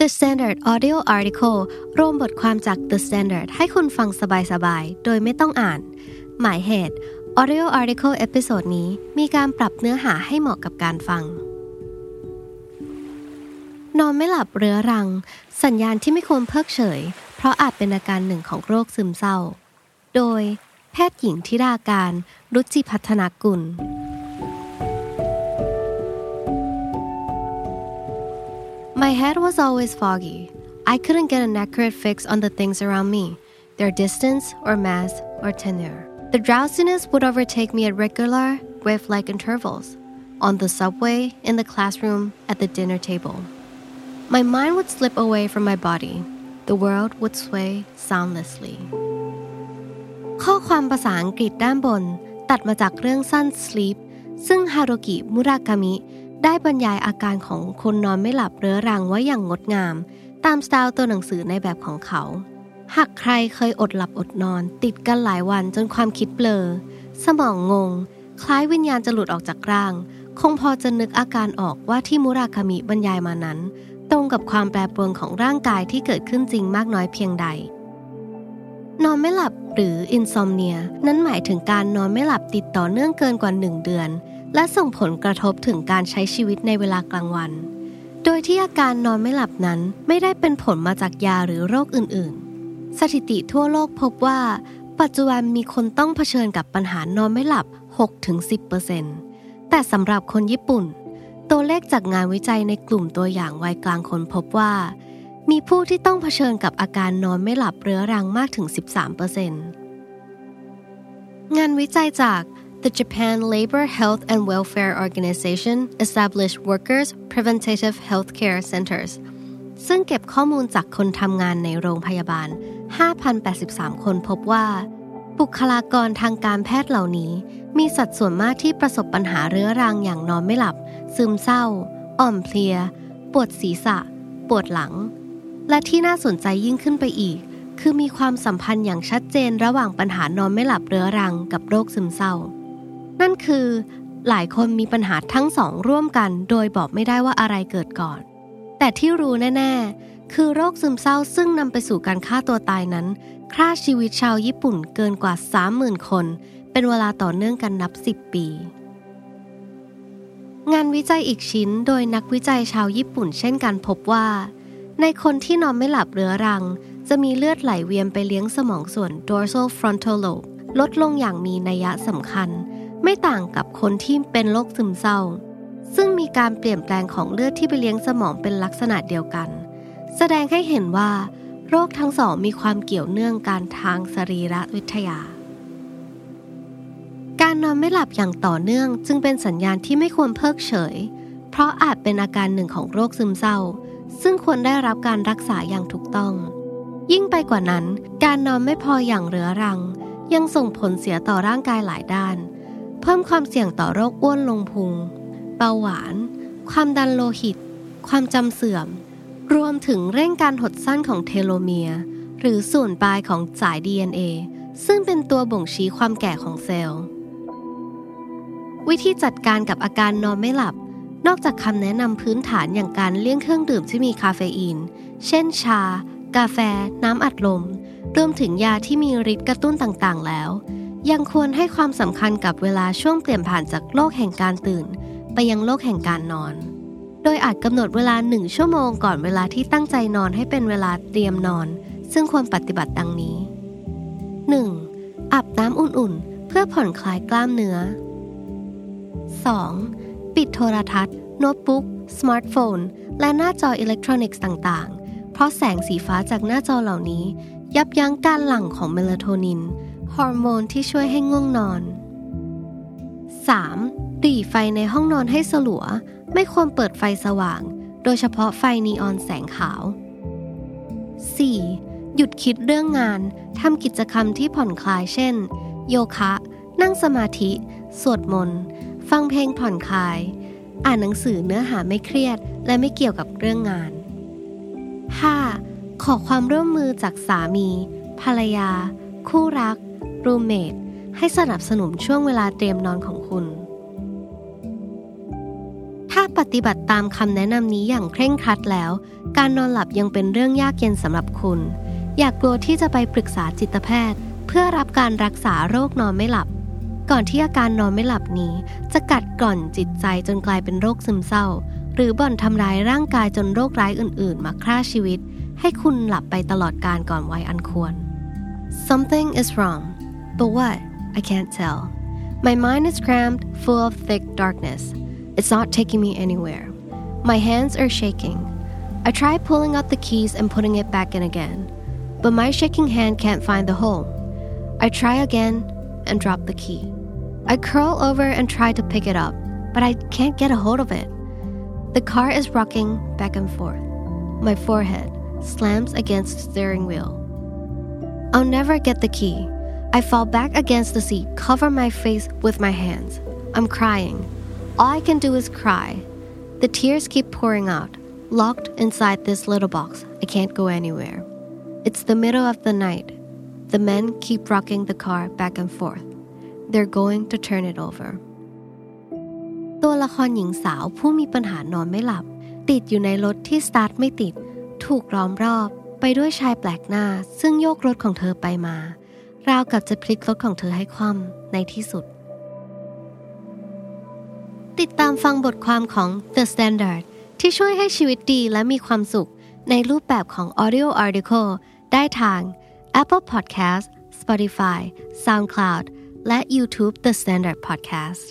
The Standard Audio Article รวมบทความจาก The Standard ให้คุณฟังสบายๆ โดยไม่ต้องอ่าน หมายเหตุ Audio Article episode นี้มีการปรับเนื้อหาให้เหมาะกับการฟัง นอนไม่หลับเรื้อรัง สัญญาณที่ไม่ควรเพิกเฉย เพราะอาจเป็นอาการหนึ่งของโรคซึมเศร้า โดย แพทย์หญิงธิดาการ รุจิพัฒนากุล My head was always foggy. I couldn't get an accurate fix on the things around me, their distance or mass or tenure. The drowsiness would overtake me at regular, wave like intervals on the subway, in the classroom, at the dinner table. My mind would slip away from my body. The world would sway soundlessly. ข้อความภาษาอังกฤษด้านบน ตัดมาจากเรื่องสั้น Sleep ซึ่งฮารุกิมุรากามิ ได้บรรยายอาการของคนนอนไม่หลับเรื้อรังไว้อย่างงดงาม ตามสไตล์ตัวหนังสือในแบบของเขา หากใครเคยอดหลับอดนอน ติดกันหลายวันจนความคิดเบลอ สมองงง คล้ายวิญญาณจะหลุดออกจากร่าง คงพอจะนึกอาการออกว่าที่มุราคามิบรรยายมานั้น ตรงกับความแปรปรวนของร่างกายที่เกิดขึ้นจริงมากน้อยเพียงใด นอนไม่หลับหรือ insomnia นั้นหมายถึงการนอนไม่หลับติดต่อเนื่องเกินกว่า1เดือน และส่งผลกระทบถึงการใช้ชีวิตในเวลากลางวัน โดยที่อาการนอนไม่หลับนั้นไม่ได้เป็นผลมาจากยาหรือโรคอื่นๆ สถิติทั่วโลกพบว่า ปัจจุบันมีคนต้องเผชิญกับปัญหานอนไม่หลับ 6-10%แต่สำหรับคนญี่ปุ่น ตัวเลขจากงานวิจัยในกลุ่มตัวอย่างวัยกลางคนพบว่า มีผู้ที่ต้องเผชิญกับอาการนอนไม่หลับเรื้อรังมากถึง 13%งานวิจัยจาก The Japan Labor Health and Welfare Organization established Workers Preventative Healthcare Centers ซึ่งเก็บข้อมูลจากคนทำงานในโรงพยาบาล 5,083 คนพบว่า บุคลากรทางการแพทย์เหล่านี้ มีสัดส่วนมากที่ประสบปัญหาเรื้อรังอย่างนอนไม่หลับ ซึมเศร้า อ่อมเพลีย ปวดศีรษะ ปวดหลัง และที่น่าสนใจยิ่งขึ้นไปอีก คือมีความสัมพันธ์อย่างชัดเจนระหว่างปัญหานอนไม่หลับเรื้อรังกับโรคซึมเศร้า นั่นคือหลายคนมีปัญหาทั้งสองร่วมกัน โดยบอกไม่ได้ว่าอะไรเกิดก่อน แต่ที่รู้แน่ ๆ คือโรคซึมเศร้าซึ่งนำไปสู่การฆ่าตัวตายนั้นฆ่าชีวิตชาวญี่ปุ่นเกินกว่า 30,000 คน เป็นเวลาต่อเนื่องกันนับ 10 ปี งานวิจัยอีกชิ้นโดยนักวิจัยชาวญี่ปุ่น เช่นกันพบว่า ในคนที่นอนไม่หลับเรื้อรัง จะมีเลือดไหลเวียนไปเลี้ยงสมองส่วน dorsal frontal lobe ลดลงอย่างมีนัยสำคัญ ไม่ต่างกับคนที่เป็นโรคซึมเศร้า ซึ่งมีการเปลี่ยนแปลงของเลือดที่ไปเลี้ยงสมองเป็นลักษณะเดียวกัน แสดงให้เห็นว่าโรคทั้งสองมีความเกี่ยวเนื่องกันทางสรีรวิทยา การนอนไม่หลับอย่างต่อเนื่องจึงเป็นสัญญาณที่ไม่ควรเพิกเฉย เพราะอาจเป็นอาการหนึ่งของโรคซึมเศร้า ซึ่งควรได้รับการรักษาอย่างถูกต้อง ยิ่งไปกว่านั้น การนอนไม่พออย่างเรื้อรัง ยังส่งผลเสียต่อร่างกายหลายด้าน เพิ่มความเสี่ยงต่อโรคอ้วนลงพุง เบาหวาน ความดันโลหิต ความจำเสื่อม รวมถึงเร่งการหดสั้นของเทโลเมียร์หรือส่วนปลายของสาย DNA ซึ่งเป็นตัวบ่งชี้ความแก่ของเซลล์ วิธีจัดการกับอาการนอนไม่หลับ นอกจากคำแนะนำพื้นฐานอย่างการเลี่ยงเครื่องดื่มที่มีคาเฟอีน เช่นชา กาแฟ น้ำอัดลม รวมถึงยาที่มีฤทธิ์กระตุ้นต่างๆแล้ว ยังควรให้ความสำคัญกับเวลาช่วงเปลี่ยนผ่านจากโลกแห่งการตื่น ไปยังโลกแห่งการนอน โดยอาจกำหนดเวลาหนึ่งชั่วโมงก่อนเวลาที่ตั้งใจนอนให้เป็นเวลาเตรียมนอน ซึ่งควรปฏิบัติดังนี้ 1. อาบน้ำอุ่นๆ เพื่อผ่อนคลายกล้ามเนื้อ 2. ปิดโทรทัศน์ โน้ตบุ๊ก สมาร์ทโฟน และหน้าจออิเล็กทรอนิกส์ต่างๆ เพราะแสงสีฟ้าจากหน้าจอเหล่านี้ ยับยั้งการหลั่งของเมลาโทนิน ฮอร์โมนที่ช่วยให้ง่วงนอน 3. หรี่ไฟในห้องนอนให้สลัว ไม่ควรเปิดไฟสว่าง โดยเฉพาะไฟนีออนแสงขาว 4. หยุดคิดเรื่องงานทำกิจกรรมที่ผ่อนคลายเช่น โยคะ นั่งสมาธิ สวดมนต์ ฟังเพลงผ่อนคลาย อ่านหนังสือเนื้อหาไม่เครียด และไม่เกี่ยวกับเรื่องงาน 5. ขอความร่วมมือจากสามี ภรรยา คู่รัก รูเมทให้สนับสนุนช่วงเวลาเตรียมนอนของคุณ ถ้าปฏิบัติตามคำแนะนำนี้อย่างเคร่งครัดแล้ว การนอนหลับยังเป็นเรื่องยากเย็นสำหรับคุณ อยากกลัวที่จะไปปรึกษาจิตแพทย์ เพื่อรับการรักษาโรคนอนไม่หลับ ก่อนที่อาการนอนไม่หลับนี้ จะกัดกร่อนจิตใจจนกลายเป็นโรคซึมเศร้า หรือบ่อนทำร้ายร่างกายจนโรคร้ายอื่น ๆ มาฆ่าชีวิต ให้คุณหลับไปตลอดการก่อนวัยอันควร Something is wrong but what? I can't tell. My mind is crammed full of thick darkness. It's not taking me anywhere. My hands are shaking. I try pulling out the keys and putting it back in again. But my shaking hand can't find the hole. I try again and drop the key. I curl over and try to pick it up but I can't get a hold of it. The car is rocking back and forth. My forehead slams against the steering wheel. I'll never get the key. I fall back against the seat, cover my face with my hands. I'm crying. All I can do is cry. The tears keep pouring out. Locked inside this little box, I can't go anywhere. It's the middle of the night. The men keep rocking the car back and forth. They're going to turn it over. ตัวละครหญิงสาวผู้มีปัญหานอนไม่หลับ ติดอยู่ในรถที่สตาร์ทไม่ติด ถูกล้อมรอบไปด้วยชายแปลกหน้า ซึ่งโยกรถของเธอไปมา ราวกับจะพลิกรถของเธอให้คว่ำในที่สุด ติดตามฟังบทความของ The Standard ที่ช่วยให้ชีวิตดีและมีความสุขในรูปแบบของ audio article ได้ทาง Apple Podcast Spotify SoundCloud และ YouTube The Standard Podcast